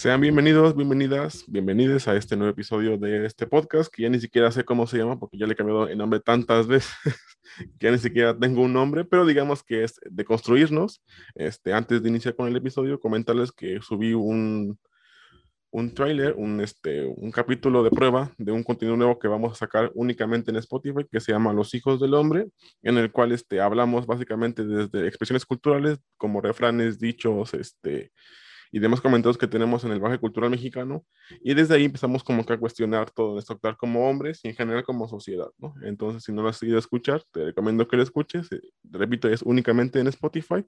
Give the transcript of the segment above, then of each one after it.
Sean bienvenidos, bienvenidas, bienvenidos a este nuevo episodio de este podcast, que ya ni siquiera sé cómo se llama porque ya le he cambiado el nombre tantas veces que ya ni siquiera tengo un nombre, pero digamos que es de construirnos. Este, antes de iniciar con el episodio, comentarles que subí un, un trailer, un, este, un capítulo de prueba de un contenido nuevo que vamos a sacar únicamente en Spotify, que se llama Los Hijos del Hombre, en el cual este, hablamos básicamente desde expresiones culturales como refranes, dichos, este, y demás comentarios que tenemos en el baje cultural mexicano. Y desde ahí empezamos como que a cuestionar todo nuestro actuar como hombres y en general como sociedad, ¿no? Entonces, si no lo has seguido a escuchar, te recomiendo que lo escuches. Eh, repito, es únicamente en Spotify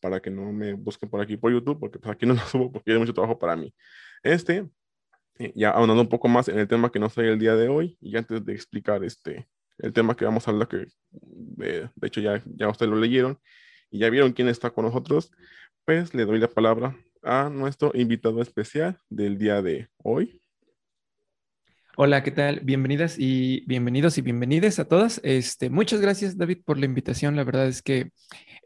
para que no me busquen por aquí por YouTube, porque pues aquí no lo subo porque hay mucho trabajo para mí. Este, eh, ya ahondando un poco más en el tema que nos trae el día de hoy, y antes de explicar este, el tema que vamos a hablar, que de hecho ya, ya ustedes lo leyeron y ya vieron quién está con nosotros, pues le doy la palabra a nuestro invitado especial del día de hoy. Hola, ¿qué tal? Bienvenidas y bienvenidos y bienvenidas a todas. Este, muchas gracias, David, por la invitación. La verdad es que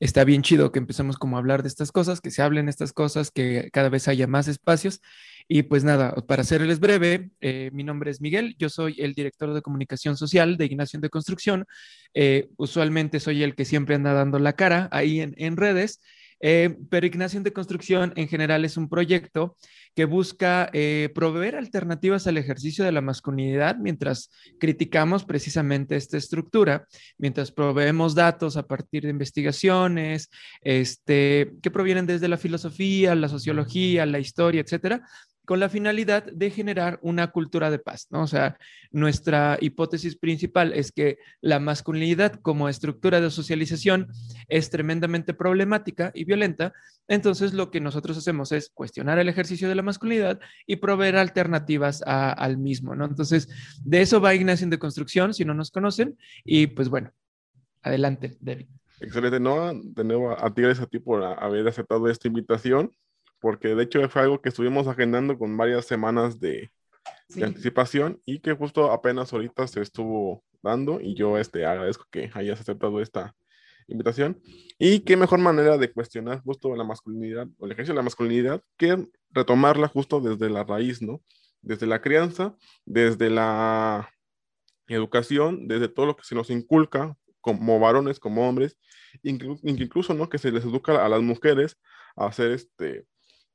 está bien chido que empecemos como a hablar de estas cosas, que se hablen estas cosas, que cada vez haya más espacios. Y pues nada, para serles breve, eh, mi nombre es Miguel, yo soy el director de comunicación social de Ignación de Construcción. Eh, usualmente soy el que siempre anda dando la cara ahí en, en redes. Eh, pero Ignación de Construcción en general es un proyecto que busca eh, proveer alternativas al ejercicio de la masculinidad mientras criticamos precisamente esta estructura, mientras proveemos datos a partir de investigaciones este, que provienen desde la filosofía, la sociología, la historia, etcétera, con la finalidad de generar una cultura de paz, ¿no? O sea, nuestra hipótesis principal es que la masculinidad como estructura de socialización es tremendamente problemática y violenta, entonces lo que nosotros hacemos es cuestionar el ejercicio de la masculinidad y proveer alternativas al mismo, ¿no? Entonces, de eso va Ignacio de Construcción, si no nos conocen, y pues bueno, adelante, David. Excelente, ¿no? De nuevo, a ti gracias a ti por haber aceptado esta invitación porque de hecho fue algo que estuvimos agendando con varias semanas de, anticipación y que justo apenas ahorita se estuvo dando y yo este, agradezco que hayas aceptado esta invitación. Y qué mejor manera de cuestionar justo la masculinidad o el ejercicio de la masculinidad que retomarla justo desde la raíz, ¿no? Desde la crianza, desde la educación, desde todo lo que se nos inculca como varones, como hombres, incluso, incluso ¿no? Que se les educa a las mujeres a hacer este,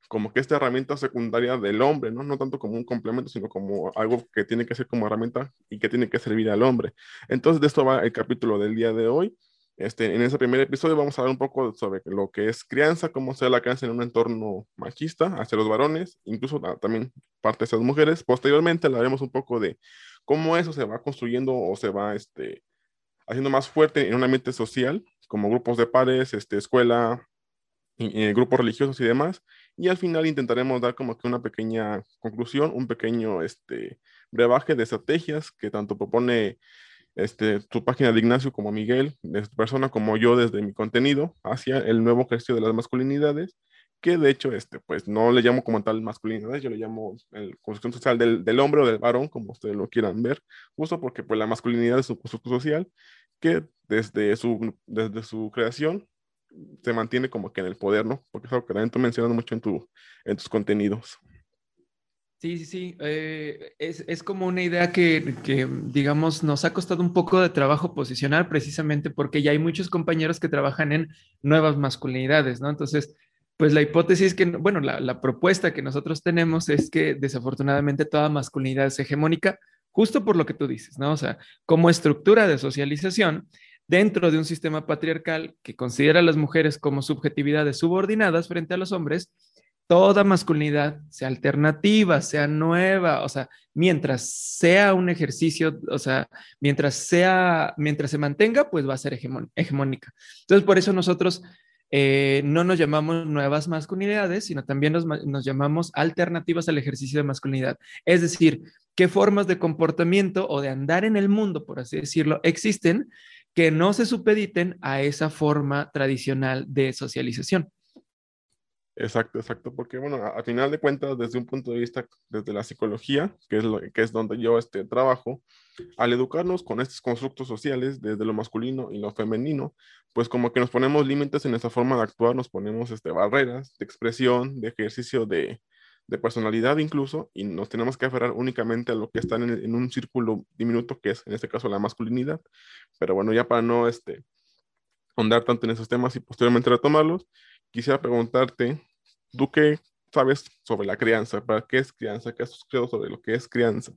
como que esta herramienta secundaria del hombre, ¿no? No tanto como un complemento, sino como algo que tiene que ser como herramienta y que tiene que servir al hombre. Entonces, de esto va el capítulo del día de hoy. Este, en ese primer episodio vamos a hablar un poco sobre lo que es crianza, cómo sea la crianza en un entorno machista hacia los varones, incluso también parte hacia las mujeres. Posteriormente hablaremos un poco de cómo eso se va construyendo o se va este, haciendo más fuerte en un ambiente social, como grupos de pares, este, escuela, y, grupos religiosos y demás. Y al final intentaremos dar como que una pequeña conclusión, un pequeño este, brebaje de estrategias que tanto propone este, tu página de Ignacio como Miguel, de persona como yo desde mi contenido, hacia el nuevo ejercicio de las masculinidades, que de hecho, este, pues no le llamo como tal masculinidad, yo le llamo el construcción social del, del, hombre o del varón, como ustedes lo quieran ver, justo porque pues la masculinidad es un constructo social que desde su, desde su creación se mantiene como que en el poder, ¿no? Porque es algo que también tú mencionas mucho en, tu, en tus contenidos. Sí, sí, sí. Eh, es, es, como una idea que, que, digamos, nos ha costado un poco de trabajo posicionar precisamente porque ya hay muchos compañeros que trabajan en nuevas masculinidades, ¿no? Entonces, pues la hipótesis que, bueno, la, la propuesta que nosotros tenemos es que desafortunadamente toda masculinidad es hegemónica, justo por lo que tú dices, ¿no? O sea, como estructura de socialización, dentro de un sistema patriarcal que considera a las mujeres como subjetividades subordinadas frente a los hombres, toda masculinidad, sea alternativa, sea nueva, o sea, mientras sea un ejercicio, o sea, mientras sea, mientras se mantenga, pues va a ser hegemónica. Entonces, por eso nosotros eh, no nos llamamos nuevas masculinidades, sino también nos, nos, llamamos alternativas al ejercicio de masculinidad. Es decir, qué formas de comportamiento o de andar en el mundo, por así decirlo, existen que no se supediten a esa forma tradicional de socialización. Exacto, exacto, porque bueno, a, final de cuentas, desde un punto de vista, desde la psicología, que es, lo, que es donde yo este, trabajo, al educarnos con estos constructos sociales, desde lo masculino y lo femenino, pues como que nos ponemos límites en esa forma de actuar, nos ponemos este, barreras de expresión, de ejercicio de, de personalidad incluso, y nos tenemos que aferrar únicamente a lo que está en, un círculo diminuto, que es en este caso la masculinidad. Pero bueno, ya para no este, ahondar tanto en esos temas y posteriormente retomarlos, quisiera preguntarte, ¿tú qué sabes sobre la crianza? ¿Para qué es crianza? ¿Qué has escuchado sobre lo que es crianza?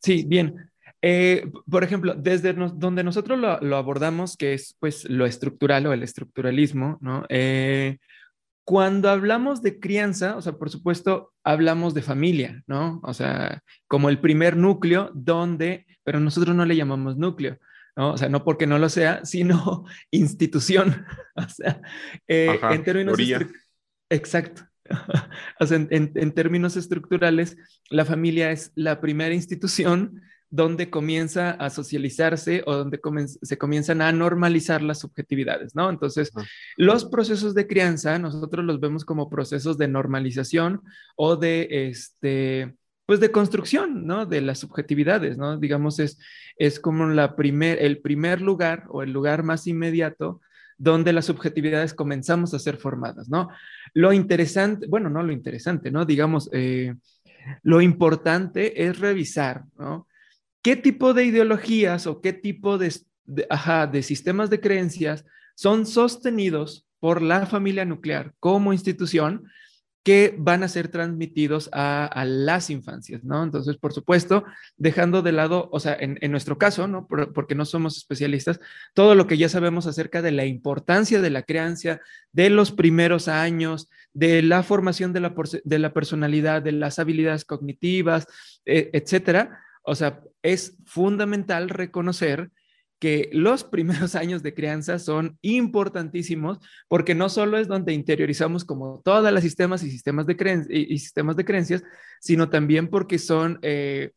Sí, bien. Eh, por ejemplo, desde donde nosotros lo, abordamos, que es pues lo estructural o el estructuralismo, ¿no? Eh, cuando hablamos de crianza, o sea, por supuesto, hablamos de familia, ¿no? O sea, como el primer núcleo donde, pero nosotros no le llamamos núcleo, ¿no? O sea, no porque no lo sea, sino institución. o sea, eh, en términos... Exacto. o sea, en, en términos estructurales, la familia es la primera institución donde comienza a socializarse o donde se comienzan a normalizar las subjetividades, ¿no? Entonces, los procesos de crianza, nosotros los vemos como procesos de normalización o de, este, pues de construcción, ¿no? De las subjetividades, ¿no? Digamos, es, es como la primer, el primer lugar o el lugar más inmediato donde las subjetividades comenzamos a ser formadas, ¿no? Lo interesante, bueno, no lo interesante, ¿no? Digamos, eh, lo importante es revisar, ¿no? Qué tipo de ideologías o qué tipo de, sistemas de creencias son sostenidos por la familia nuclear como institución que van a ser transmitidos a, las infancias, ¿no? Entonces, por supuesto, dejando de lado, o sea, en, nuestro caso, ¿no? porque no somos especialistas, todo lo que ya sabemos acerca de la importancia de la crianza, de los primeros años, de la formación de la, personalidad, de las habilidades cognitivas, e, etcétera, o sea, es fundamental reconocer que los primeros años de crianza son importantísimos porque no solo es donde interiorizamos como todas las sistemas y sistemas de, y sistemas de creencias, sino también porque son eh,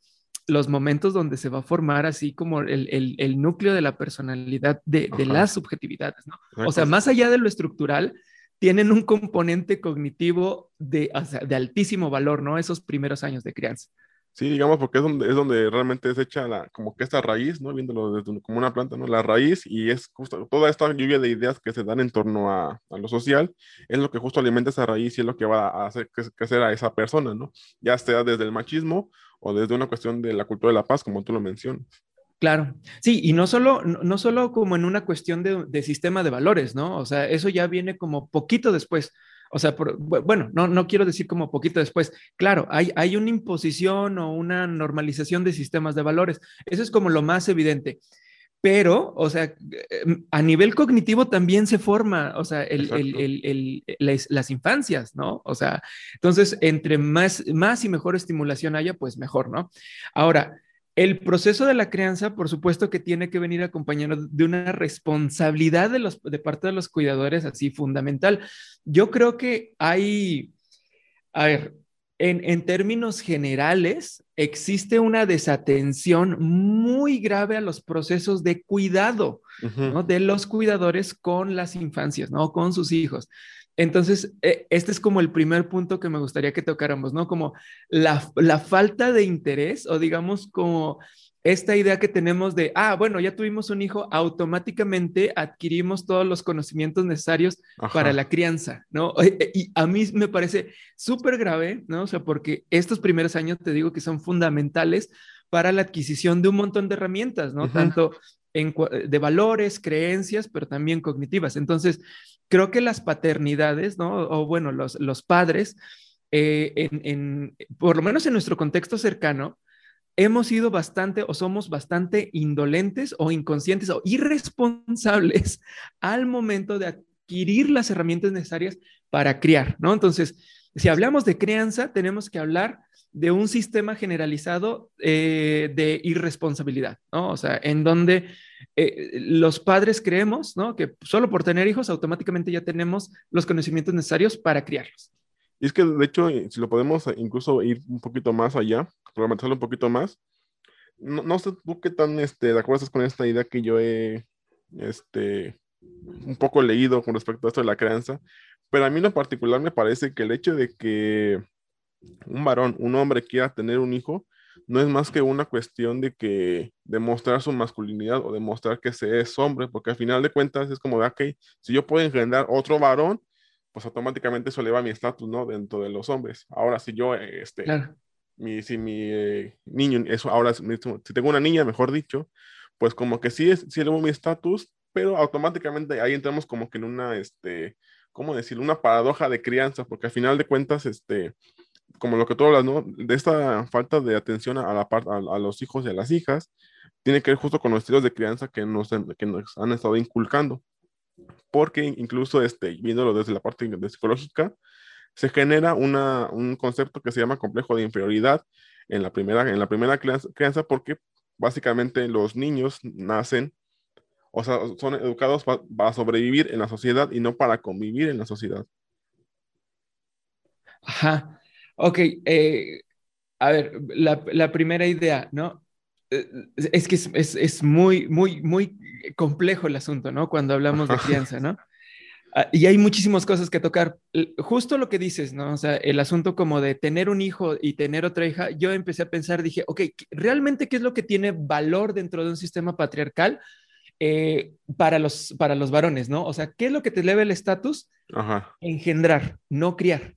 los momentos donde se va a formar así como el, núcleo de la personalidad de, las subjetividades, ¿no? O sea, más allá de lo estructural, tienen un componente cognitivo de, de altísimo valor, ¿no? Esos primeros años de crianza. Sí, digamos, porque es donde, es donde realmente se echa la, como que esta raíz, ¿no? Viéndolo como una planta, ¿no? La raíz y es justo toda esta lluvia de ideas que se dan en torno a, a lo social, es lo que justo alimenta esa raíz y es lo que va a hacer crecer a esa persona, ¿no? Ya sea desde el machismo o desde una cuestión de la cultura de la paz, como tú lo mencionas. Claro, sí, y no solo, no solo como en una cuestión de, de sistema de valores, ¿no? O sea, eso ya viene como poquito después. O sea, bueno, no, no quiero decir como poquito después. Claro, hay, hay una imposición o una normalización de sistemas de valores. Eso es como lo más evidente. Pero, o sea, em, a nivel cognitivo también se forma, o sea, el, el, el, las, las, infancias, ¿no? O sea, entonces, entre más, más y mejor estimulación haya, pues mejor, ¿no? Ahora, el proceso de la crianza, por supuesto que tiene que venir acompañado de una responsabilidad de, los, de parte de los cuidadores así fundamental. Yo creo que hay, a ver, en, términos generales, existe una desatención muy grave a los procesos de cuidado de los cuidadores con las infancias, ¿no? Con sus hijos. Entonces, eh, este es como el primer punto que me gustaría que tocáramos, ¿no? Como la, falta de interés o digamos como esta idea que tenemos de, ah, bueno, ya tuvimos un hijo, automáticamente adquirimos todos los conocimientos necesarios para la crianza, ¿no? Eh, y a mí me parece súper grave, ¿no? O sea, porque estos primeros años te digo que son fundamentales para la adquisición de un montón de herramientas, ¿no? Tanto de valores, creencias, pero también cognitivas. Entonces, creo que las paternidades, ¿no? O bueno, los, los padres, eh, en, por lo menos en nuestro contexto cercano, hemos sido bastante o somos bastante indolentes o inconscientes o irresponsables al momento de adquirir las herramientas necesarias para criar, ¿no? Entonces, si hablamos de crianza, tenemos que hablar de un sistema generalizado eh, de irresponsabilidad, ¿no? O sea, en donde eh, los padres creemos, ¿no? Que solo por tener hijos automáticamente ya tenemos los conocimientos necesarios para criarlos. Y es que, de hecho, si lo podemos incluso ir un poquito más allá, problematizarlo un poquito más, no, no, sé tú qué tan este, de acuerdo estás con esta idea que yo he este, un poco leído con respecto a esto de la crianza, pero a mí en lo particular me parece que el hecho de que un varón, un hombre quiera tener un hijo, no es más que una cuestión de que demostrar su masculinidad o demostrar que se es hombre, porque al final de cuentas es como de, ok, si yo puedo engendrar otro varón, pues automáticamente eso eleva mi estatus, ¿no? Dentro de los hombres. Ahora, si yo, este, mi, si mi eh, niño, eso, ahora, si tengo una niña, mejor dicho, pues como que sí, es, sí elevo mi estatus, pero automáticamente ahí entramos como que en una, este, ¿cómo decirlo? Una paradoja de crianza, porque al final de cuentas, este, como lo que tú hablas. De esta falta de atención a, la a, a, los hijos y a las hijas, tiene que ver justo con los estilos de crianza que nos, que nos han estado inculcando. Porque incluso este, viéndolo desde la parte de psicológica, se genera una, un concepto que se llama complejo de inferioridad en la primera, en la primera crianza, porque básicamente los niños nacen, o sea, son educados para sobrevivir en la sociedad y no para convivir en la sociedad. Ajá. Ok, eh, a ver, la, la, primera idea, ¿no? Eh, es que es, es, es, muy, muy, muy complejo el asunto, ¿no? Cuando hablamos de crianza, ¿no? Ah, y hay muchísimas cosas que tocar. Justo lo que dices, ¿no? O sea, el asunto como de tener un hijo y tener otra hija, yo empecé a pensar, dije, ok, ¿realmente qué es lo que tiene valor dentro de un sistema patriarcal eh, para, los, para los varones, ¿no? O sea, ¿qué es lo que te eleva el estatus? Engendrar, no criar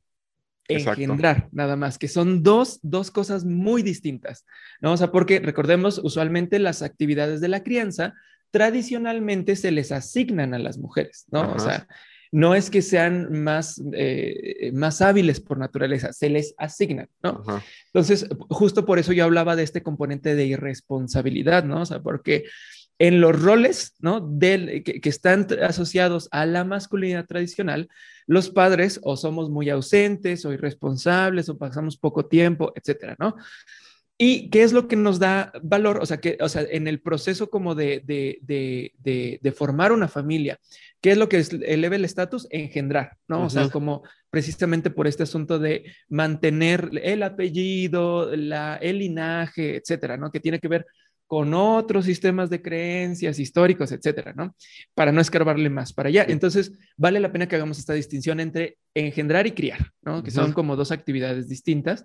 engendrar, nada más, que son dos, dos cosas muy distintas, ¿no? O sea, porque recordemos, usualmente las actividades de la crianza tradicionalmente se les asignan a las mujeres, ¿no? O sea, no es que sean más, eh, más hábiles por naturaleza, se les asignan, ¿no? Entonces, justo por eso yo hablaba de este componente de irresponsabilidad, ¿no? O sea, porque en los roles ¿no? Del, que, están asociados a la masculinidad tradicional, los padres o somos muy ausentes o irresponsables o pasamos poco tiempo, etcétera, ¿no? ¿Y qué es lo que nos da valor? O sea, que, o sea en el proceso como de, de, de, de, formar una familia, ¿qué es lo que eleva el estatus? Engendrar, ¿no? O sea, como precisamente por este asunto de mantener el apellido, la, el linaje, etcétera, ¿no? Que tiene que ver con otros sistemas de creencias históricos, etcétera, ¿no? Para no escarbarle más para allá. Entonces, vale la pena que hagamos esta distinción entre engendrar y criar, ¿no? Que son como dos actividades distintas.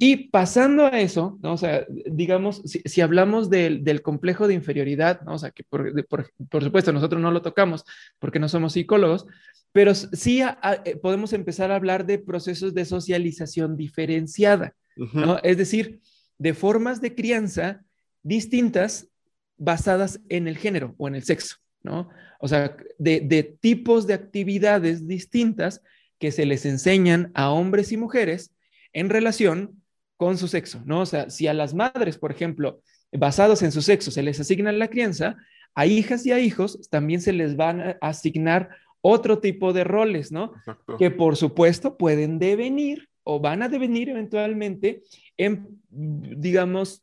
Y pasando a eso, ¿no? o sea, digamos, si, hablamos del, del, complejo de inferioridad, ¿no? o sea, que por, por, supuesto nosotros no lo tocamos porque no somos psicólogos, pero sí eh, podemos empezar a hablar de procesos de socialización diferenciada, ¿no? Es decir, de formas de crianza distintas basadas en el género o en el sexo, ¿no? O sea, de, tipos de actividades distintas que se les enseñan a hombres y mujeres en relación con su sexo, ¿no? O sea, si a las madres, por ejemplo, basados en su sexo, se les asigna la crianza, a hijas y a hijos también se les van a asignar otro tipo de roles, ¿no? Que por supuesto pueden devenir o van a devenir eventualmente en, digamos,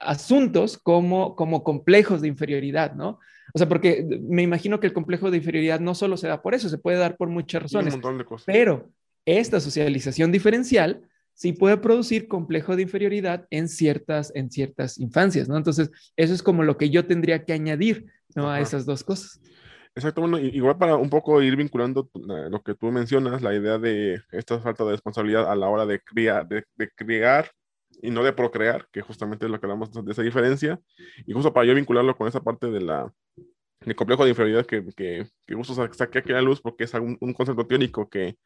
asuntos como, como complejos de inferioridad, ¿no? O sea, porque me imagino que el complejo de inferioridad no solo se da por eso, se puede dar por muchas razones. Un montón de cosas. Pero esta socialización diferencial sí puede producir complejo de inferioridad en ciertas, en ciertas infancias, ¿no? Entonces, eso es como lo que yo tendría que añadir, ¿no? A esas dos cosas. Exacto, bueno, igual para un poco ir vinculando lo que tú mencionas, la idea de esta falta de responsabilidad a la hora de criar, de, de criar y no de procrear, que justamente es lo que hablamos de esa diferencia. Y justo para yo vincularlo con esa parte de la, del complejo de inferioridad que, que, que justo saqué aquí a la luz, porque es un, un concepto teórico que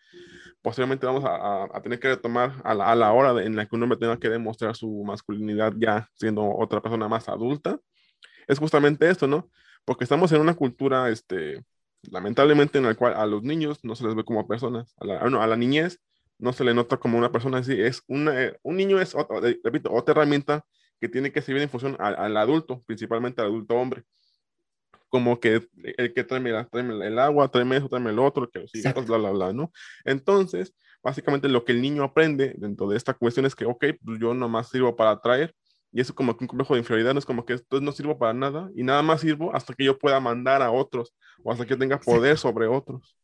posteriormente vamos a, a, tener que retomar a la, a la hora en la que un hombre tenga que demostrar su masculinidad ya siendo otra persona más adulta. Es justamente esto, ¿no? Porque estamos en una cultura, este, lamentablemente, en la cual a los niños no se les ve como personas, a la, a la niñez no se le nota como una persona así. Es una, eh, un niño es, repito, otra herramienta que tiene que servir en función al, adulto, principalmente al adulto hombre. Como que el que trae, mira, el agua, tráeme eso, tráeme el otro, que los cigarros, bla, bla, bla, ¿no? Entonces, básicamente lo que el niño aprende dentro de esta cuestión es que, ok, pues yo nomás sirvo para traer, y eso como que un complejo de inferioridad no es como que entonces no sirvo para nada, y nada más sirvo hasta que yo pueda mandar a otros, o hasta que yo tenga poder sobre otros.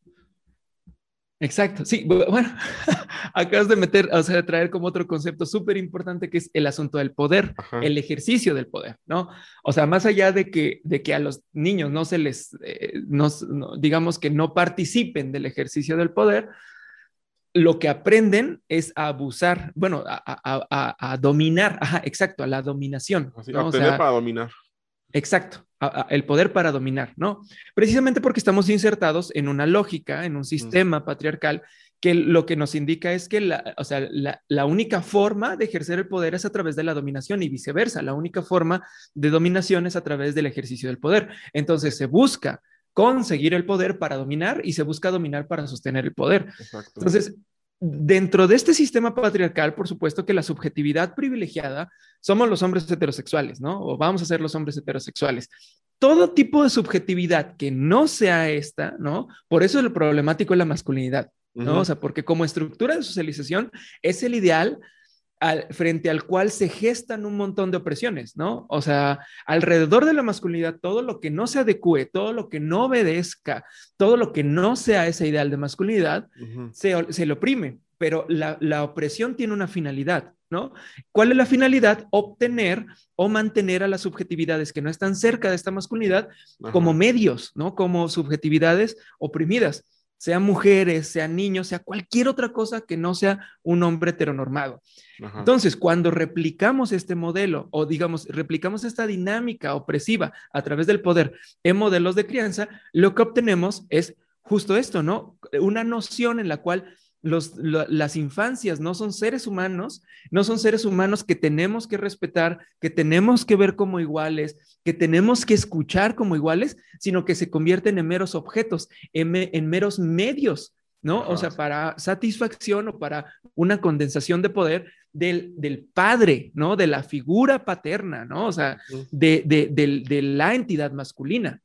Exacto, sí, bueno, acabas de meter, o sea, de traer como otro concepto súper importante que es el asunto del poder, el ejercicio del poder, ¿no? O sea, más allá de que, de que a los niños no se les, eh, no, digamos que no participen del ejercicio del poder, lo que aprenden es a abusar, bueno, a, a, a, dominar, ajá, exacto, a la dominación. ¿no? para dominar. Exacto, el poder para dominar, ¿no? Precisamente porque estamos insertados en una lógica, en un sistema patriarcal que lo que nos indica es que la, o sea, la, única forma de ejercer el poder es a través de la dominación y viceversa. La única forma de dominación es a través del ejercicio del poder. Entonces se busca conseguir el poder para dominar y se busca dominar para sostener el poder. Entonces, dentro de este sistema patriarcal, por supuesto que la subjetividad privilegiada somos los hombres heterosexuales, ¿no? O vamos a ser los hombres heterosexuales. Todo tipo de subjetividad que no sea esta, ¿no? Por eso el problemático es la masculinidad. ¿no? O sea, porque como estructura de socialización es el ideal frente al cual se gestan un montón de opresiones, ¿no? O sea, alrededor de la masculinidad, todo lo que no se adecue, todo lo que no obedezca, todo lo que no sea ese ideal de masculinidad, se, se, le oprime, pero la, la opresión tiene una finalidad, ¿no? ¿Cuál es la finalidad? Obtener o mantener a las subjetividades que no están cerca de esta masculinidad como medios, ¿no? Como subjetividades oprimidas sean mujeres, sean niños, sea cualquier otra cosa que no sea un hombre heteronormado. Entonces, cuando replicamos este modelo o digamos, replicamos esta dinámica opresiva a través del poder en modelos de crianza, lo que obtenemos es justo esto, ¿no? Una noción en la cual las infancias no son seres humanos, no son seres humanos que tenemos que respetar, que tenemos que ver como iguales, que tenemos que escuchar como iguales, sino que se convierten en meros objetos, en, meros medios, ¿no? O sea, para satisfacción o para una condensación de poder del, padre, ¿no? De la figura paterna, ¿no? O sea, de, la entidad masculina.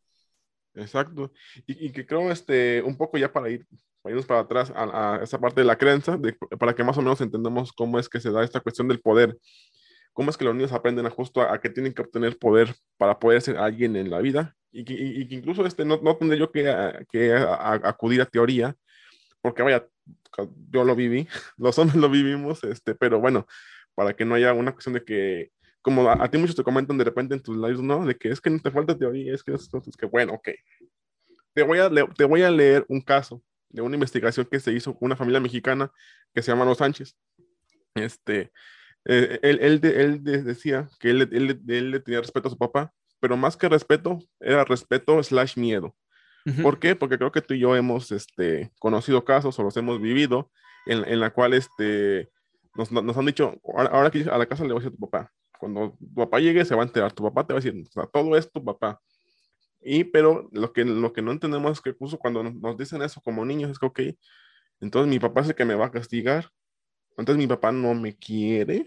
Exacto. Y, y, que creo, este, un poco ya para ir para irnos para atrás a, esa parte de la creencia, para que más o menos entendamos cómo es que se da esta cuestión del poder, cómo es que los niños aprenden a justo a, que tienen que obtener poder para poder ser alguien en la vida, y que, incluso este, no, no tendré yo que, que acudir a teoría, porque vaya, yo lo viví, los hombres lo vivimos, este, pero bueno, para que no haya una cuestión de que, como a, ti muchos te comentan de repente en tus lives, ¿no? De que es que no te falta teoría, es que es, es que bueno, ok. Te voy, a te voy a leer un caso de una investigación que se hizo con una familia mexicana que se llama Los Sánchez. Este, eh, él, él, él, decía que él, él, él, le tenía respeto a su papá, pero más que respeto, era respeto slash miedo. ¿Por qué? Porque creo que tú y yo hemos este, conocido casos o los hemos vivido en, en la cual este, nos, nos, han dicho, ahora, que a la casa le voy a decir a tu papá. Cuando tu papá llegue se va a enterar, tu papá te va a decir, o sea, todo es tu papá. Y, pero lo que, lo que no entendemos es que justo cuando nos dicen eso como niños es que, ok, entonces mi papá es el que me va a castigar, entonces mi papá no me quiere,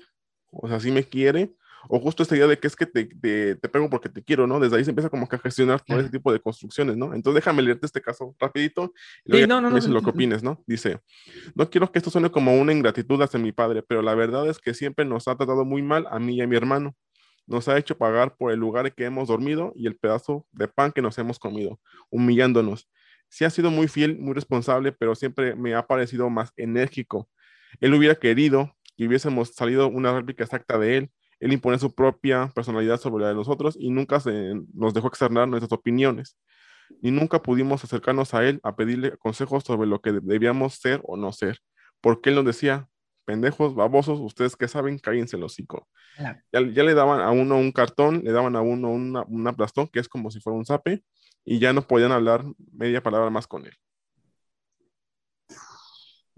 o sea, sí me quiere, o justo esta idea de que es que te, te, te, pego porque te quiero, ¿no? Desde ahí se empieza como que a gestionar todo ese tipo de construcciones, ¿no? Entonces déjame leerte este caso rapidito y luego no, no, no, lo que opines, ¿no? Dice, no quiero que esto suene como una ingratitud hacia mi padre, pero la verdad es que siempre nos ha tratado muy mal a mí y a mi hermano nos ha hecho pagar por el lugar que hemos dormido y el pedazo de pan que nos hemos comido, humillándonos. Sí ha sido muy fiel, muy responsable, pero siempre me ha parecido más enérgico. Él hubiera querido que hubiésemos salido una réplica exacta de él. Él impone su propia personalidad sobre la de nosotros y nunca se nos dejó externar nuestras opiniones. Ni nunca pudimos acercarnos a él a pedirle consejos sobre lo que debíamos ser o no ser. Porque él nos decía, pendejos, babosos, ustedes que saben, cállense el hocico. Ya, le daban a uno un cartón, le daban a uno una, un aplastón, que es como si fuera un zape, y ya no podían hablar media palabra más con él.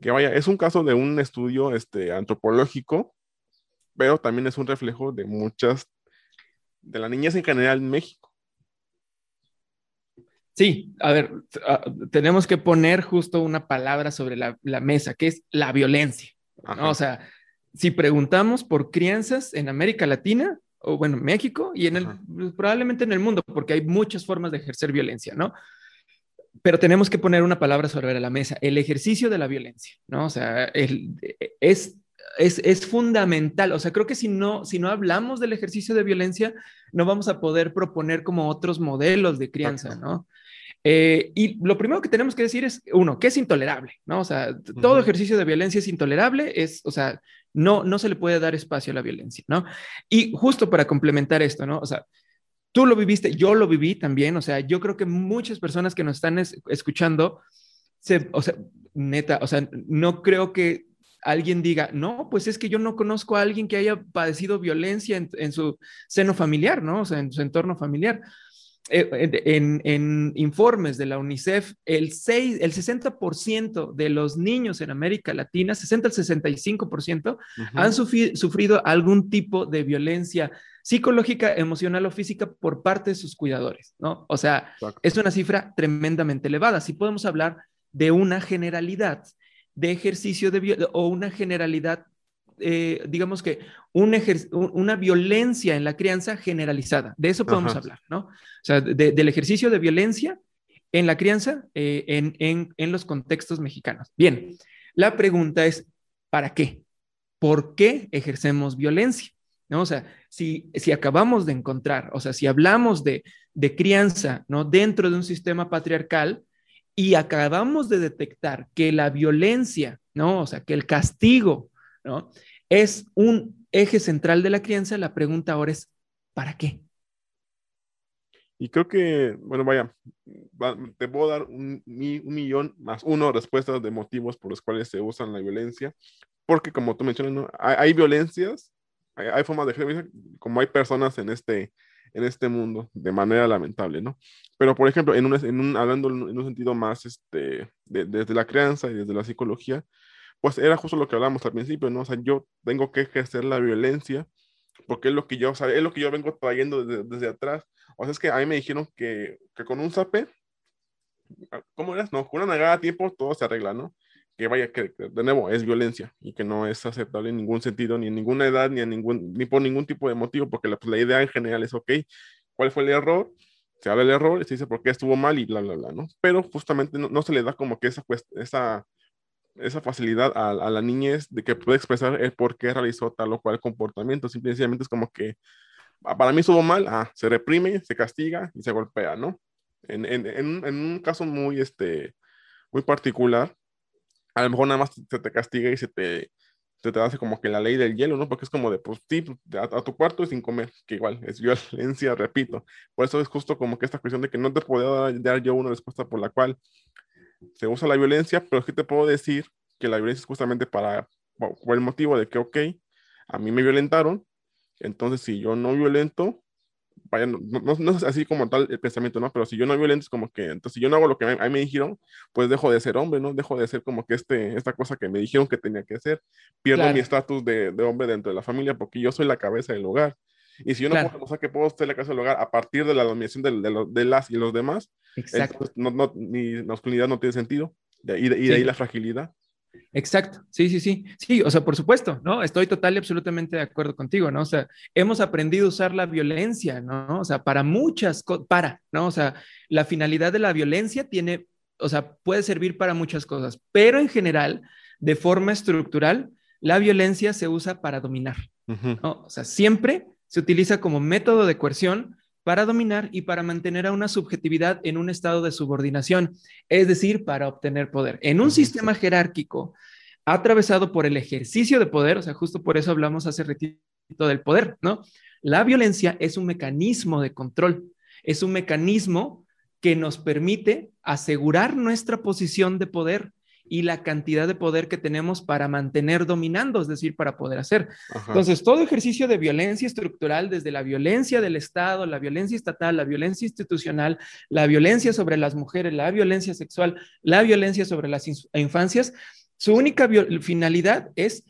Que vaya, es un caso de un estudio este, antropológico, pero también es un reflejo de muchas, de la niñez en general en México. Sí, a ver, tenemos que poner justo una palabra sobre la, la mesa, que es la violencia. O sea, si preguntamos por crianzas en América Latina, o bueno, México y en el, pues, probablemente en el mundo, porque hay muchas formas de ejercer violencia, ¿no? Pero tenemos que poner una palabra sobre la mesa, el ejercicio de la violencia, ¿no? O sea, el, es, es, es, fundamental. O sea, creo que si no, si no hablamos del ejercicio de violencia, no vamos a poder proponer como otros modelos de crianza, ¿no? Eh, y lo primero que tenemos que decir es, uno, que es intolerable, ¿no? O sea, todo ejercicio de violencia es intolerable, es, o sea, no, no se le puede dar espacio a la violencia, ¿no? Y justo para complementar esto, ¿no? O sea, tú lo viviste, yo lo viví también, o sea, yo creo que muchas personas que nos están escuchando, se, o sea, neta, o sea, no creo que alguien diga, no, pues es que yo no conozco a alguien que haya padecido violencia en, su seno familiar, ¿no? O sea, en su entorno familiar. Eh, en, informes de la UNICEF, el, 6, el 60% de los niños en América Latina, 60 al 65%, han sufrido algún tipo de violencia psicológica, emocional o física por parte de sus cuidadores, ¿no? O sea, es una cifra tremendamente elevada. Si podemos hablar de una generalidad de ejercicio de o una generalidad, eh, digamos que una violencia en la crianza generalizada. De eso podemos hablar, ¿no? O sea, del ejercicio de violencia en la crianza eh, en, en los contextos mexicanos. Bien, la pregunta es, ¿para qué? ¿Por qué ejercemos violencia? ¿no? O sea, si, si acabamos de encontrar, o sea, si hablamos de, crianza, ¿no? Dentro de un sistema patriarcal y acabamos de detectar que la violencia, ¿no? O sea, que el castigo, ¿no? Es un eje central de la crianza, la pregunta ahora es, ¿para qué? Y creo que, bueno, vaya, te puedo dar un, millón más uno respuestas de motivos por los cuales se usan la violencia, porque como tú mencionas, hay, violencias hay, formas de ejercer como hay personas en este, en este mundo, de manera lamentable, ¿no? Pero, por ejemplo, en un, en un, hablando en un sentido más este, desde la crianza y desde la psicología, pues era justo lo que hablamos al principio, ¿no? O sea, yo tengo que ejercer la violencia porque es lo que yo, o sea, es lo que yo vengo trayendo desde, atrás. O sea, es que a mí me dijeron que, que con un zape, ¿cómo eras? No, con una nagada a tiempo todo se arregla, ¿no? que vaya, que de nuevo es violencia y que no es aceptable en ningún sentido, ni en ninguna edad, ni, en ningún, ni por ningún tipo de motivo, porque la, pues, la idea en general es, ok, ¿cuál fue el error? Se habla del error, se dice por qué estuvo mal y bla, bla, bla, ¿no? Pero justamente no, no se le da como que esa, esa, esa facilidad a, a, la niñez de que puede expresar el por qué realizó tal o cual comportamiento. Simplemente es como que ah, para mí estuvo mal, ah, se reprime, se castiga y se golpea, ¿no? En, en, en, en un caso muy, este, muy particular, a lo mejor nada más se te castiga y se te, se te hace como que la ley del hielo, ¿no? Porque es como de, pues sí, pues, a, tu cuarto y sin comer, que igual es violencia, repito. Por eso es justo como que esta cuestión de que no te puedo dar yo una respuesta por la cual se usa la violencia, pero es que te puedo decir que la violencia es justamente para, por el motivo de que, ok, a mí me violentaron, entonces si yo no violento, vaya, no, no, es así como tal el pensamiento, ¿no? Pero si yo no violento, es como que, entonces si yo no hago lo que a mí me dijeron, pues dejo de ser hombre, ¿no? Dejo de ser como que este, esta cosa que me dijeron que tenía que hacer. Pierdo mi estatus de, de, hombre dentro de la familia porque yo soy la cabeza del hogar. Y si yo no puedo demostrar que puedo ser la cabeza del hogar a partir de la dominación de, de, de las y los demás, Exacto. no, no, mi masculinidad no tiene sentido. y de, y de ahí la fragilidad. Exacto, sí, sí, sí, sí, o sea, por supuesto, ¿no? Estoy total y absolutamente de acuerdo contigo, ¿no? O sea, hemos aprendido a usar la violencia, ¿no? O sea, para muchas cosas, para, ¿no? O sea, la finalidad de la violencia tiene, o sea, puede servir para muchas cosas, pero en general, de forma estructural, la violencia se usa para dominar, ¿no? O sea, siempre se utiliza como método de coerción para dominar y para mantener a una subjetividad en un estado de subordinación, es decir, para obtener poder. En un sistema jerárquico atravesado por el ejercicio de poder, o sea, justo por eso hablamos hace ratito del poder, ¿no? La violencia es un mecanismo de control, es un mecanismo que nos permite asegurar nuestra posición de poder y la cantidad de poder que tenemos para mantener dominando, es decir, para poder hacer. Entonces, todo ejercicio de violencia estructural, desde la violencia del Estado, la violencia estatal, la violencia institucional, la violencia sobre las mujeres, la violencia sexual, la violencia sobre las infancias, su única finalidad es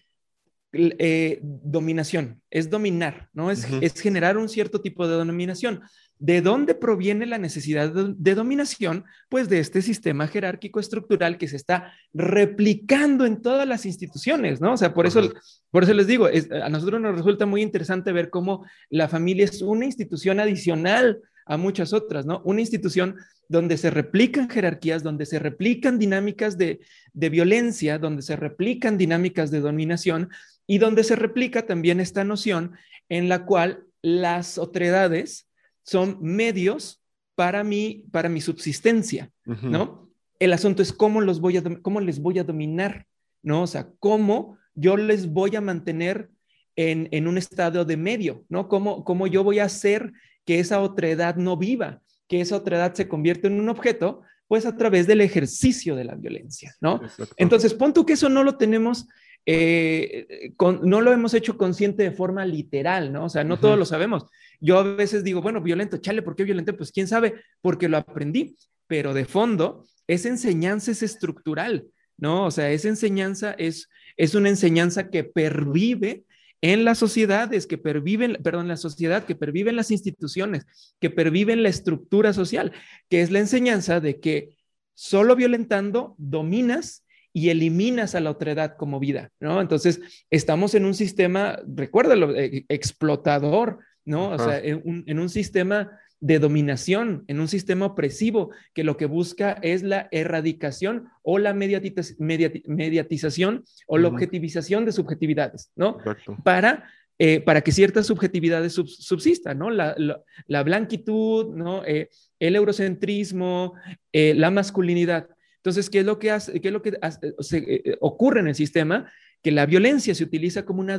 eh, dominación, es dominar, ¿no? Es, es generar un cierto tipo de dominación. ¿De dónde proviene la necesidad de, dominación? Pues de este sistema jerárquico estructural que se está replicando en todas las instituciones, ¿no? O sea, por eso, por eso les digo, a nosotros nos resulta muy interesante ver cómo la familia es una institución adicional a muchas otras, ¿no? Una institución donde se replican jerarquías, donde se replican dinámicas de, de violencia, donde se replican dinámicas de dominación y donde se replica también esta noción en la cual las otredades, son medios para mi, para mi subsistencia, ¿no? El asunto es cómo, los voy a, cómo les voy a dominar, ¿no? O sea, cómo yo les voy a mantener en, en un estado de medio, ¿no? Cómo, cómo yo voy a hacer que esa otredad no viva, que esa otredad se convierta en un objeto Pues a través del ejercicio de la violencia, ¿no? Entonces, pon tú que eso no lo tenemos eh, no lo hemos hecho consciente de forma literal, ¿no? O sea, no todos lo sabemos. Yo a veces digo, bueno, violento, chale, ¿por qué violento? Pues quién sabe, porque lo aprendí, pero de fondo, esa enseñanza es estructural, ¿no? O sea, esa enseñanza es, es una enseñanza que pervive en las sociedades, que perviven, perdón, la sociedad, que perviven las instituciones, que perviven la estructura social, que es la enseñanza de que solo violentando dominas y eliminas a la otredad como vida, ¿no? Entonces, estamos en un sistema, recuérdalo, eh, explotador, ¿no? O sea, en un, sistema de dominación, en un sistema opresivo que lo que busca es la erradicación o la mediatización o la objetivización de subjetividades, ¿no? Para, eh, para que ciertas subjetividades subsistan, ¿no? La, la, blanquitud, ¿no? Eh, el eurocentrismo, la masculinidad. Entonces, ¿qué es lo que, hace, qué es lo que eh, eh, ocurre en el sistema? Que la violencia se utiliza como una,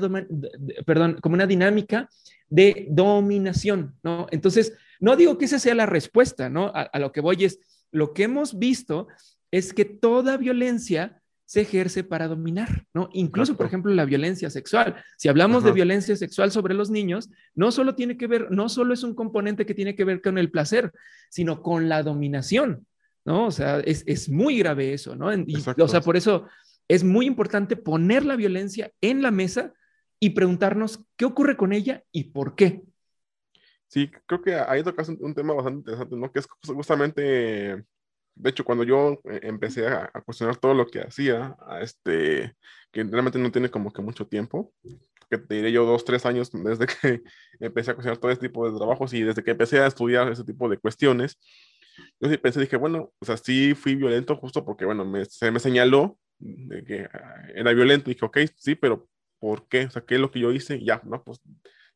perdón, como una dinámica de dominación, ¿no? Entonces, no digo que esa sea la respuesta, ¿no? A, lo que voy es, lo que hemos visto es que toda violencia se ejerce para dominar, ¿no? Incluso, por ejemplo, la violencia sexual. Si hablamos de violencia sexual sobre los niños, no solo tiene que ver, no solo es un componente que tiene que ver con el placer, sino con la dominación, ¿no? O sea, es, muy grave eso, ¿no? o sea, por eso es muy importante poner la violencia en la mesa y preguntarnos qué ocurre con ella y por qué. Sí, creo que ahí tocas un, tema bastante interesante, ¿no? Que es justamente, de hecho, cuando yo eh, empecé a, cuestionar todo lo que hacía, este, que realmente no tiene como que mucho tiempo, que te diré yo dos, tres años desde que empecé a cuestionar todo este tipo de trabajos y desde que empecé a estudiar ese tipo de cuestiones, yo sí pensé, dije, bueno, o sea, sí fui violento justo porque, bueno, me, se me señaló de que ah, era violento. Dije, ok, sí, pero ¿por qué? O sea, ¿qué es lo que yo hice? Ya, ¿no? Pues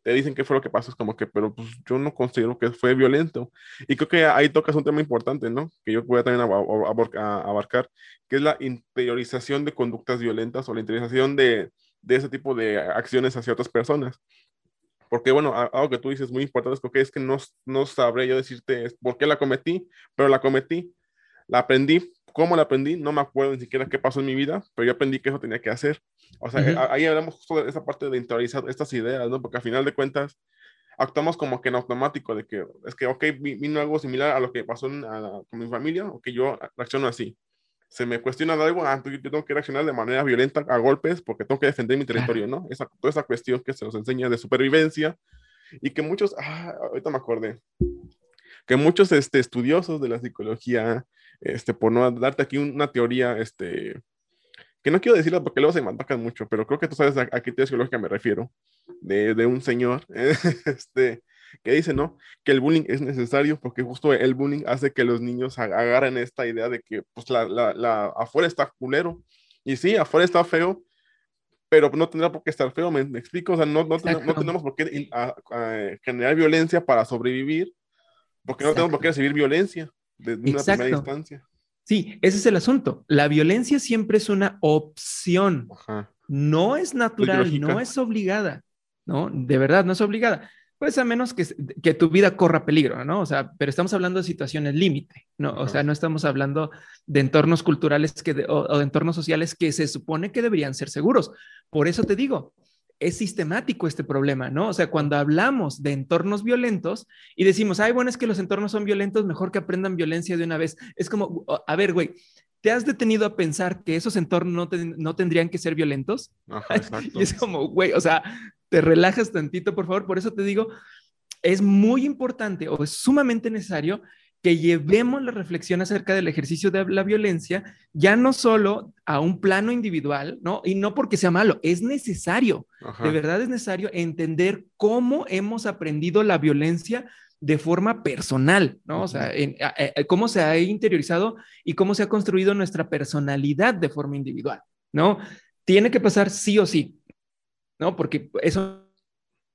te dicen qué fue lo que pasó, es como que, pero pues yo no considero que fue violento. Y creo que ahí tocas un tema importante, ¿no? Que yo voy a también abarcar, que es la interiorización de conductas violentas o la interiorización de, de ese tipo de acciones hacia otras personas. Porque, bueno, algo que tú dices muy importante es que es que no, no sabré yo decirte por qué la cometí, pero la cometí, la aprendí. ¿Cómo la aprendí? No me acuerdo ni siquiera qué pasó en mi vida, pero yo aprendí que eso tenía que hacer. O sea, ahí hablamos justo de esa parte de interiorizar estas ideas, ¿no? Porque al final de cuentas, actuamos como que en automático, de que es que, ok, vino algo similar a lo que pasó con mi familia, o que yo reacciono así se me cuestiona algo, ah, yo tengo que reaccionar de manera violenta a golpes porque tengo que defender mi territorio, ¿no? Esa, toda esa cuestión que se nos enseña de supervivencia y que muchos, ah, ahorita me acordé, que muchos este, estudiosos de la psicología, este, por no darte aquí una teoría, este, que no quiero decirla porque luego se me atacan mucho, pero creo que tú sabes a, a qué teoría psicológica me refiero, de, de un señor, este, que dice, ¿no? Que el bullying es necesario porque justo el bullying hace que los niños agarren esta idea de que, pues, la, la, afuera está culero. Y sí, afuera está feo, pero no tendrá por qué estar feo, ¿me, explico? O sea, no, no, tenemos, por qué generar violencia para sobrevivir, porque no tenemos por qué recibir violencia de una primera instancia. Sí, ese es el asunto. La violencia siempre es una opción. No es natural, no es obligada, ¿no? De verdad, no es obligada. Pues a menos que, que, tu vida corra peligro, ¿no? O sea, pero estamos hablando de situaciones límite, ¿no? O sea, no estamos hablando de entornos culturales que o, de entornos sociales que se supone que deberían ser seguros. Por eso te digo, es sistemático este problema, ¿no? O sea, cuando hablamos de entornos violentos y decimos, ay, bueno, es que los entornos son violentos, mejor que aprendan violencia de una vez. Es como, a ver, güey, ¿te has detenido a pensar que esos entornos no, no tendrían que ser violentos? Ajá, y es como, güey, o sea, te relajas tantito, por favor. Por eso te digo, es muy importante o es sumamente necesario que llevemos la reflexión acerca del ejercicio de la violencia ya no solo a un plano individual, ¿no? Y no porque sea malo, es necesario, de verdad es necesario entender cómo hemos aprendido la violencia de forma personal, ¿no? O sea, cómo se ha interiorizado y cómo se ha construido nuestra personalidad de forma individual, ¿no? Tiene que pasar sí o sí. ¿No? Porque eso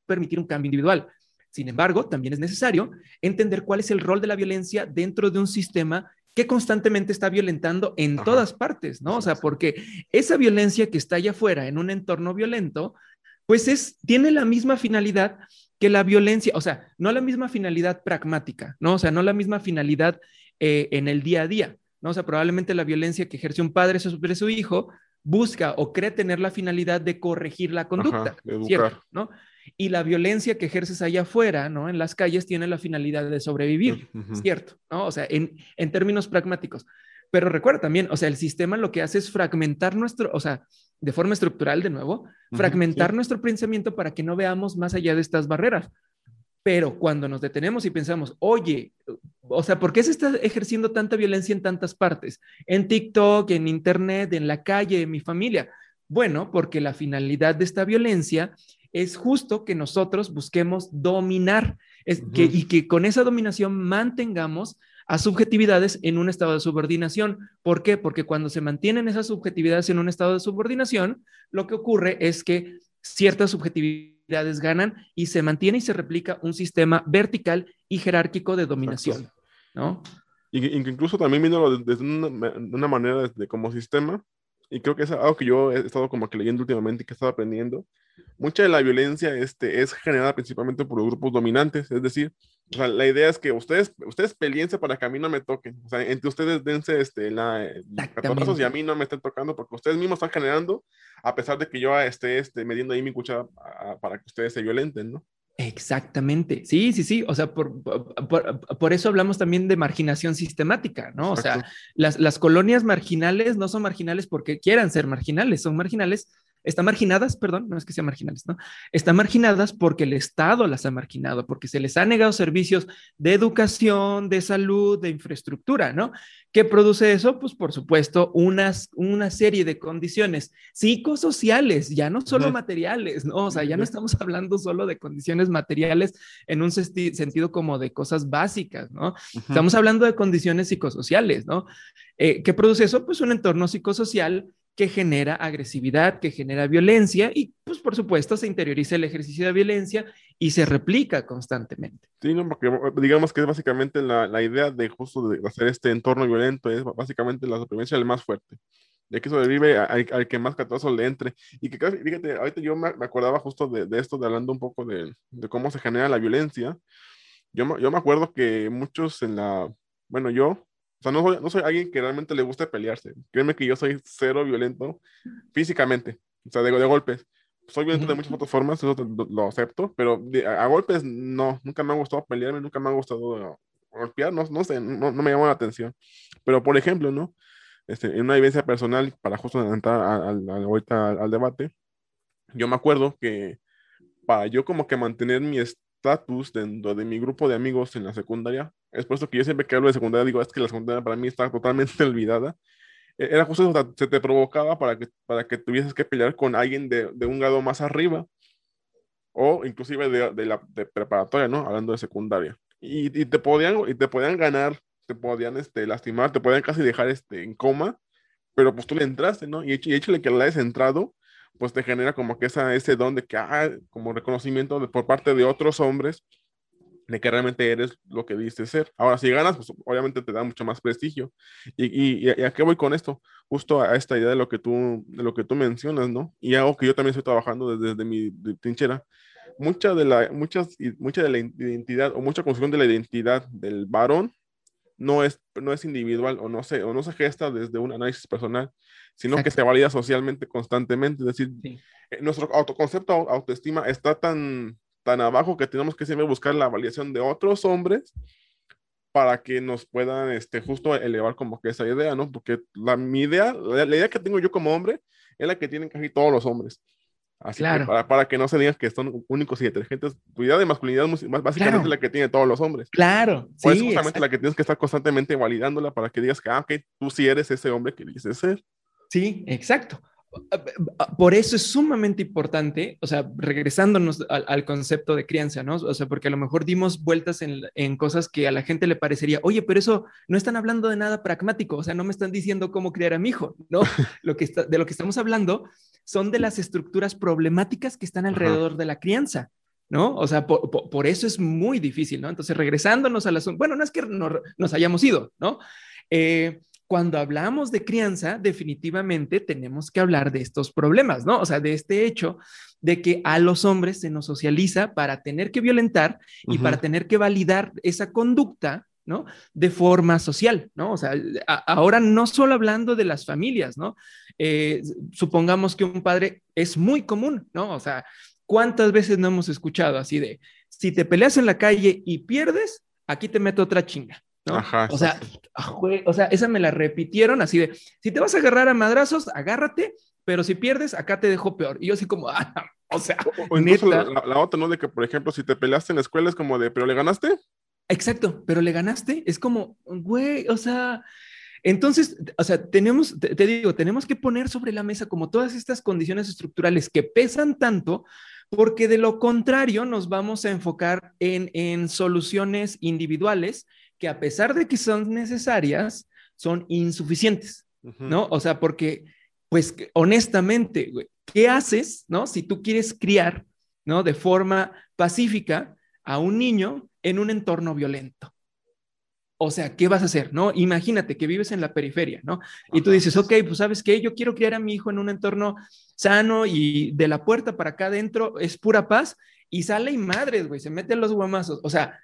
permitir un cambio individual. Sin embargo, también es necesario entender cuál es el rol de la violencia dentro de un sistema que constantemente está violentando en todas partes, ¿no? O sea, porque esa violencia que está allá afuera en un entorno violento, pues es, tiene la misma finalidad que la violencia, o sea, no la misma finalidad pragmática, ¿no? O sea, no la misma finalidad eh, en el día a día, ¿no? O sea, probablemente la violencia que ejerce un padre sobre su hijo busca o cree tener la finalidad de corregir la conducta, ¿cierto? ¿no? Y la violencia que ejerces allá afuera, ¿no? En las calles tiene la finalidad de sobrevivir, ¿cierto? ¿no? O sea, en, en términos pragmáticos. Pero recuerda también, o sea, el sistema lo que hace es fragmentar nuestro, o sea, de forma estructural de nuevo, fragmentar nuestro pensamiento para que no veamos más allá de estas barreras. Pero cuando nos detenemos y pensamos, oye, o sea, ¿por qué se está ejerciendo tanta violencia en tantas partes? En TikTok, en Internet, en la calle, en mi familia. Bueno, porque la finalidad de esta violencia es justo que nosotros busquemos dominar es que, y que con esa dominación mantengamos a subjetividades en un estado de subordinación. ¿Por qué? Porque cuando se mantienen esas subjetividades en un estado de subordinación, lo que ocurre es que ciertas subjetividades ganan y se mantiene y se replica un sistema vertical y jerárquico de dominación, ¿no? Y incluso también viéndolo desde una, una manera de, como sistema, y creo que es algo que yo he estado como que leyendo últimamente y que he estado aprendiendo, mucha de la violencia este, es generada principalmente por los grupos dominantes, es decir, o sea, la idea es que ustedes, ustedes peleense para que a mí no me toquen. O sea, entre ustedes dense este, la, y a mí no me estén tocando porque ustedes mismos están generando, a pesar de que yo esté este, mediendo ahí mi cuchara para que ustedes se violenten, ¿no? Exactamente, sí, sí, sí, o sea, por, por, por, eso hablamos también de marginación sistemática, ¿no? O sea, las, las colonias marginales no son marginales porque quieran ser marginales, son marginales están marginadas, perdón, no es que sean marginales, ¿no? Están marginadas porque el Estado las ha marginado, porque se les ha negado servicios de educación, de salud, de infraestructura, ¿no? ¿Qué produce eso? Pues por supuesto, unas, una serie de condiciones psicosociales, ya no solo materiales, ¿no? O sea, ya no estamos hablando solo de condiciones materiales en un sentido como de cosas básicas, ¿no? Estamos hablando de condiciones psicosociales, ¿no? Eh, ¿Qué produce eso? Pues un entorno psicosocial que genera agresividad, que genera violencia y pues por supuesto se interioriza el ejercicio de violencia y se replica constantemente. Sí, porque digamos que es básicamente la, la idea de justo de hacer este entorno violento, es básicamente la supervivencia del más fuerte, de que sobrevive al, al que más catoso le entre. Y que fíjate, ahorita yo me, acordaba justo de, de, esto, de hablando un poco de, de, cómo se genera la violencia. Yo, yo me acuerdo que muchos en la, bueno, yo o sea, no soy, no soy alguien que realmente le guste pelearse. Créeme que yo soy cero violento físicamente, o sea, de, de golpes. Soy violento de muchas otras formas, eso lo, acepto, pero a, golpes no, nunca me ha gustado pelearme, nunca me ha gustado golpear, no, no sé, no, no, me llamó la atención. Pero, por ejemplo, ¿no? Este, en una vivencia personal, para justo entrar al, ahorita al, al debate, yo me acuerdo que para yo como que mantener mi, estatus dentro de mi grupo de amigos en la secundaria. Es por eso que yo siempre que hablo de secundaria digo, es que la secundaria para mí está totalmente olvidada. E, era justo eso, se te provocaba para que, para que tuvieses que pelear con alguien de, de un grado más arriba o inclusive de, de la de preparatoria, ¿no? Hablando de secundaria. Y, y, te, podían, y te podían ganar, te podían este, lastimar, te podían casi dejar este, en coma, pero pues tú le entraste, ¿no? Y, hecho, y échale que le hayas entrado, pues te genera como que esa, ese don de que, ah, como reconocimiento de, por parte de otros hombres de que realmente eres lo que dices ser. Ahora, si ganas, pues obviamente te da mucho más prestigio. ¿Y, y, y a qué voy con esto? Justo a esta idea de lo que tú, de lo que tú mencionas, ¿no? Y algo que yo también estoy trabajando desde, desde mi trinchera. Mucha de, la, muchas, mucha de la identidad o mucha construcción de la identidad del varón no es, no es individual o no, se, o no se gesta desde un análisis personal, sino que se valida socialmente constantemente. Es decir, eh, nuestro autoconcepto, autoestima está tan, tan abajo que tenemos que siempre buscar la validación de otros hombres para que nos puedan este, justo elevar como que esa idea, ¿no? Porque la, mi idea, la, la idea que tengo yo como hombre es la que tienen casi todos los hombres. Así claro. que para, para, que no se digan que son únicos y detergentes, tu idea de masculinidad más básicamente claro. es la que tiene todos los hombres. Claro. Pues sí, es justamente exacto. la que tienes que estar constantemente validándola para que digas que, ah, ok, tú sí eres ese hombre que dices ser. Sí, exacto. Por eso es sumamente importante, o sea, regresándonos al, al, concepto de crianza, ¿no? O sea, porque a lo mejor dimos vueltas en, en, cosas que a la gente le parecería, oye, pero eso no están hablando de nada pragmático, o sea, no me están diciendo cómo criar a mi hijo, ¿no? lo que está, de lo que estamos hablando son de las estructuras problemáticas que están alrededor Ajá. de la crianza. ¿no? O sea, por, por, por, eso es muy difícil, ¿no? Entonces, regresándonos al asunto, bueno, no es que no, nos hayamos ido, ¿no? Eh, cuando hablamos de crianza, definitivamente tenemos que hablar de estos problemas, ¿no? O sea, de este hecho de que a los hombres se nos socializa para tener que violentar y uh -huh. para tener que validar esa conducta, ¿no? De forma social, ¿no? O sea, ahora no solo hablando de las familias, ¿no? Eh, supongamos que un padre es muy común, ¿no? O sea, ¿cuántas veces no hemos escuchado así de, si te peleas en la calle y pierdes, aquí te meto otra chinga, ¿no? o sea, ah, o sea, esa me la repitieron así de, si te vas a agarrar a madrazos, agárrate, pero si pierdes, acá te dejo peor. Y yo así como, ah, o sea, o, incluso la, la, otra, ¿no? De que, por ejemplo, si te peleaste en la escuela es como de, pero le ganaste. Exacto, pero le ganaste. Es como, güey, o sea, entonces, o sea, tenemos, te, digo, tenemos que poner sobre la mesa como todas estas condiciones estructurales que pesan tanto, porque de lo contrario nos vamos a enfocar en, en soluciones individuales que a pesar de que son necesarias, son insuficientes, ¿no? O sea, porque, pues, honestamente, güey, ¿qué haces, no? Si tú quieres criar, ¿no? De forma pacífica a un niño en un entorno violento. O sea, ¿qué vas a hacer? ¿No? Imagínate que vives en la periferia, ¿no? Y tú dices, ok, pues sabes qué, yo quiero criar a mi hijo en un entorno sano y de la puerta para acá adentro es pura paz y sale y madres, güey, se meten los guamazos. O sea,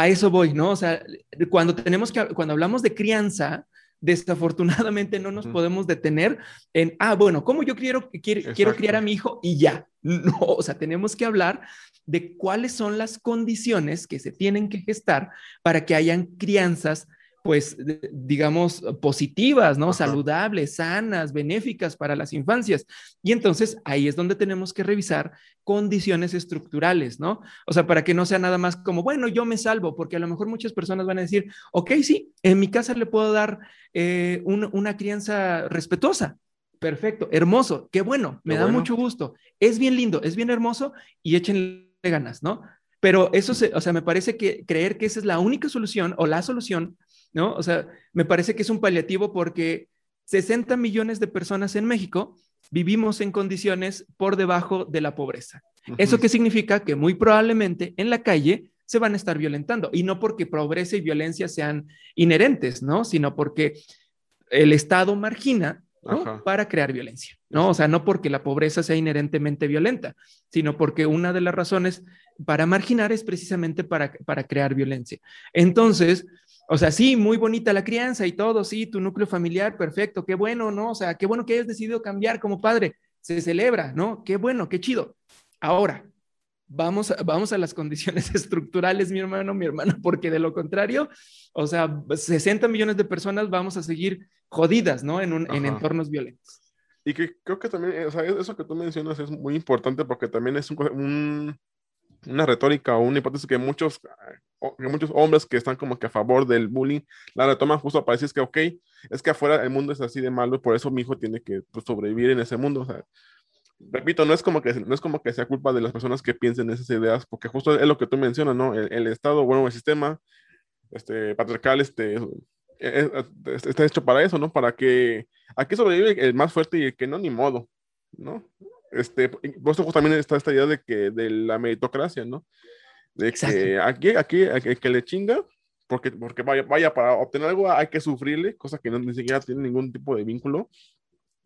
a eso voy, ¿no? O sea, cuando tenemos que, cuando hablamos de crianza, desafortunadamente no nos podemos detener en, ah, bueno, ¿cómo yo quiero, quiero, quiero criar a mi hijo y ya? No, o sea, tenemos que hablar de cuáles son las condiciones que se tienen que gestar para que hayan crianzas pues, digamos, positivas, ¿no? Saludables, sanas, benéficas para las infancias. Y entonces ahí es donde tenemos que revisar condiciones estructurales, ¿no? O sea, para que no sea nada más como, bueno, yo me salvo, porque a lo mejor muchas personas van a decir, ok, sí, en mi casa le puedo dar eh, una crianza respetuosa. Perfecto, hermoso, qué bueno, me da mucho gusto. Es bien lindo, es bien hermoso y échenle ganas, ¿no? Pero eso, se, o sea, me parece que creer que esa es la única solución o la solución ¿no? O sea, me parece que es un paliativo porque 60 millones de personas en México vivimos en condiciones por debajo de la pobreza. ¿Eso qué significa? Que muy probablemente en la calle se van a estar violentando y no porque pobreza y violencia sean inherentes, ¿no? Sino porque el Estado margina para crear violencia, ¿no? O sea, no porque la pobreza sea inherentemente violenta, sino porque una de las razones para marginar es precisamente para, para crear violencia. Entonces, o sea, sí, muy bonita la crianza y todo, sí, tu núcleo familiar, perfecto, qué bueno, ¿no? O sea, qué bueno que hayas decidido cambiar como padre, se celebra, ¿no? Qué bueno, qué chido. Ahora, vamos, vamos a las condiciones estructurales, mi hermano, mi hermana, porque de lo contrario, o sea, 60 millones de personas vamos a seguir jodidas, ¿no? En, en entornos violentos. Y que creo que también, o sea, eso que tú mencionas es muy importante porque también es un, una retórica o una hipótesis que muchos que muchos hombres que están como que a favor del bullying la retoman justo para decir que, ok, es que afuera el mundo es así de malo, por eso mi hijo tiene que pues, sobrevivir en ese mundo. O sea, repito, no es, como que, no es como que sea culpa de las personas que piensen esas ideas, porque justo es lo que tú mencionas, ¿no? El, Estado, bueno, el sistema este, patriarcal este, e, e, está hecho para eso, ¿no? Para que aquí sobrevive el más fuerte y el que no, ni modo, ¿no? Este, por eso también está esta idea de que de la meritocracia, ¿no? De que aquí, aquí, aquí, que le chinga, porque, porque vaya, vaya, para obtener algo hay que sufrirle, cosa que no, ni siquiera tiene ningún tipo de vínculo.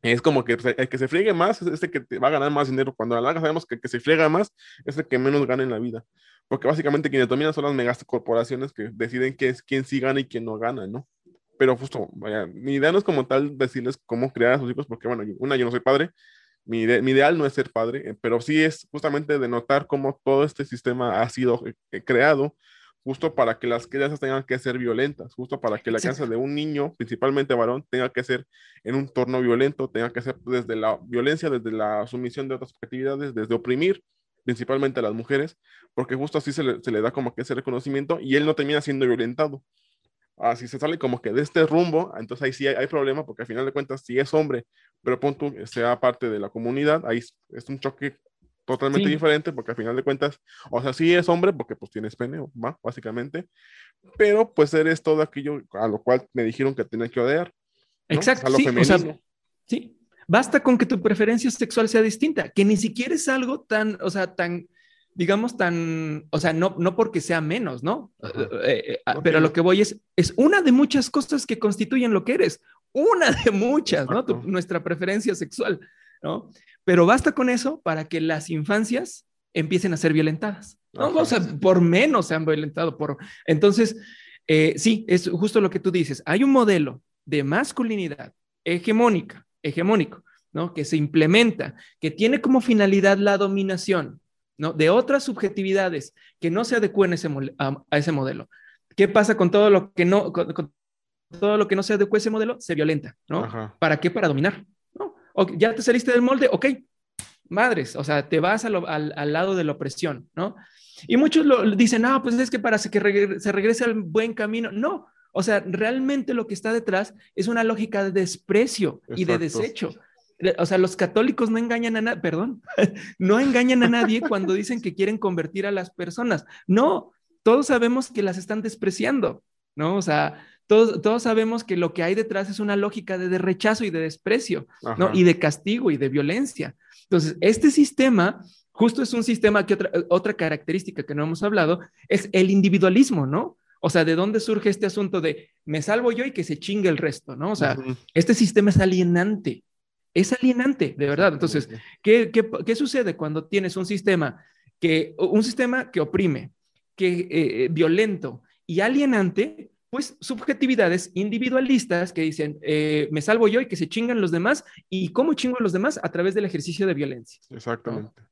Es como que pues, el que se friegue más es el que va a ganar más dinero. Cuando a la larga sabemos que el que se friega más es el que menos gana en la vida. Porque básicamente quienes dominan son las megas corporaciones que deciden quién, quién sí gana y quién no gana, ¿no? Pero justo, vaya, mi idea no es como tal decirles cómo crear a sus hijos, porque bueno, una, yo no soy padre, mi, ideal no es ser padre, eh, pero sí es justamente de notar cómo todo este sistema ha sido eh, eh, creado justo para que las crianzas tengan que ser violentas, justo para que la crianza de un niño, principalmente varón, tenga que ser en un torno violento, tenga que ser desde la violencia, desde la sumisión de otras actividades, desde oprimir principalmente a las mujeres, porque justo así se le, se le da como que ese reconocimiento y él no termina siendo violentado. Si se sale como que de este rumbo, entonces ahí sí hay, problema, porque al final de cuentas, si es hombre, pero punto, sea parte de la comunidad, ahí es un choque totalmente diferente, porque al final de cuentas, o sea, sí es hombre, porque pues tienes pene, ¿va? básicamente, pero pues eres todo aquello a lo cual me dijeron que tenía que odiar. Exacto, sí, sí, basta con que tu preferencia sexual sea distinta, que ni siquiera es algo tan, o sea, tan digamos, tan, o sea, no, no porque sea menos, ¿no? Eh, eh, eh, ah, pero lo que voy es, es una de muchas cosas que constituyen lo que eres, una de muchas, ¿no? nuestra preferencia sexual, ¿no? Pero basta con eso para que las infancias empiecen a ser violentadas, ¿no? O sea, por menos se han violentado, por... Entonces, Eh, sí, es justo lo que tú dices. Hay un modelo de masculinidad hegemónica, hegemónico, ¿no? Que se implementa, que tiene como finalidad la dominación, ¿no? De otras subjetividades que no se adecúen a, ese modelo. ¿Qué pasa con todo lo que no, todo lo que no se adecua a ese modelo? Se violenta, ¿no? ¿Para qué? Para dominar, ¿no? ya te saliste del molde, ok, madres, o sea, te vas al, al, lado de la opresión, ¿no? Y muchos lo, dicen, no, pues es que para que se regrese al buen camino. No, o sea, realmente lo que está detrás es una lógica de desprecio y de desecho. O sea, los católicos no engañan a nadie, perdón, no engañan a nadie cuando dicen que quieren convertir a las personas. No, todos sabemos que las están despreciando, ¿no? O sea, todos, todos sabemos que lo que hay detrás es una lógica de, rechazo y de desprecio, ¿no? Y de castigo y de violencia. Entonces, este sistema justo es un sistema que otra, otra característica que no hemos hablado es el individualismo, ¿no? O sea, ¿de dónde surge este asunto de me salvo yo y que se chingue el resto, ¿no? O sea, este sistema es alienante, es alienante, de verdad. Entonces, ¿qué, qué, sucede cuando tienes un sistema que, un sistema que oprime, que eh, violento y alienante? pues subjetividades individualistas que dicen, eh, me salvo yo y que se chingan los demás, y cómo chingo a los demás a través del ejercicio de violencia. Exactamente.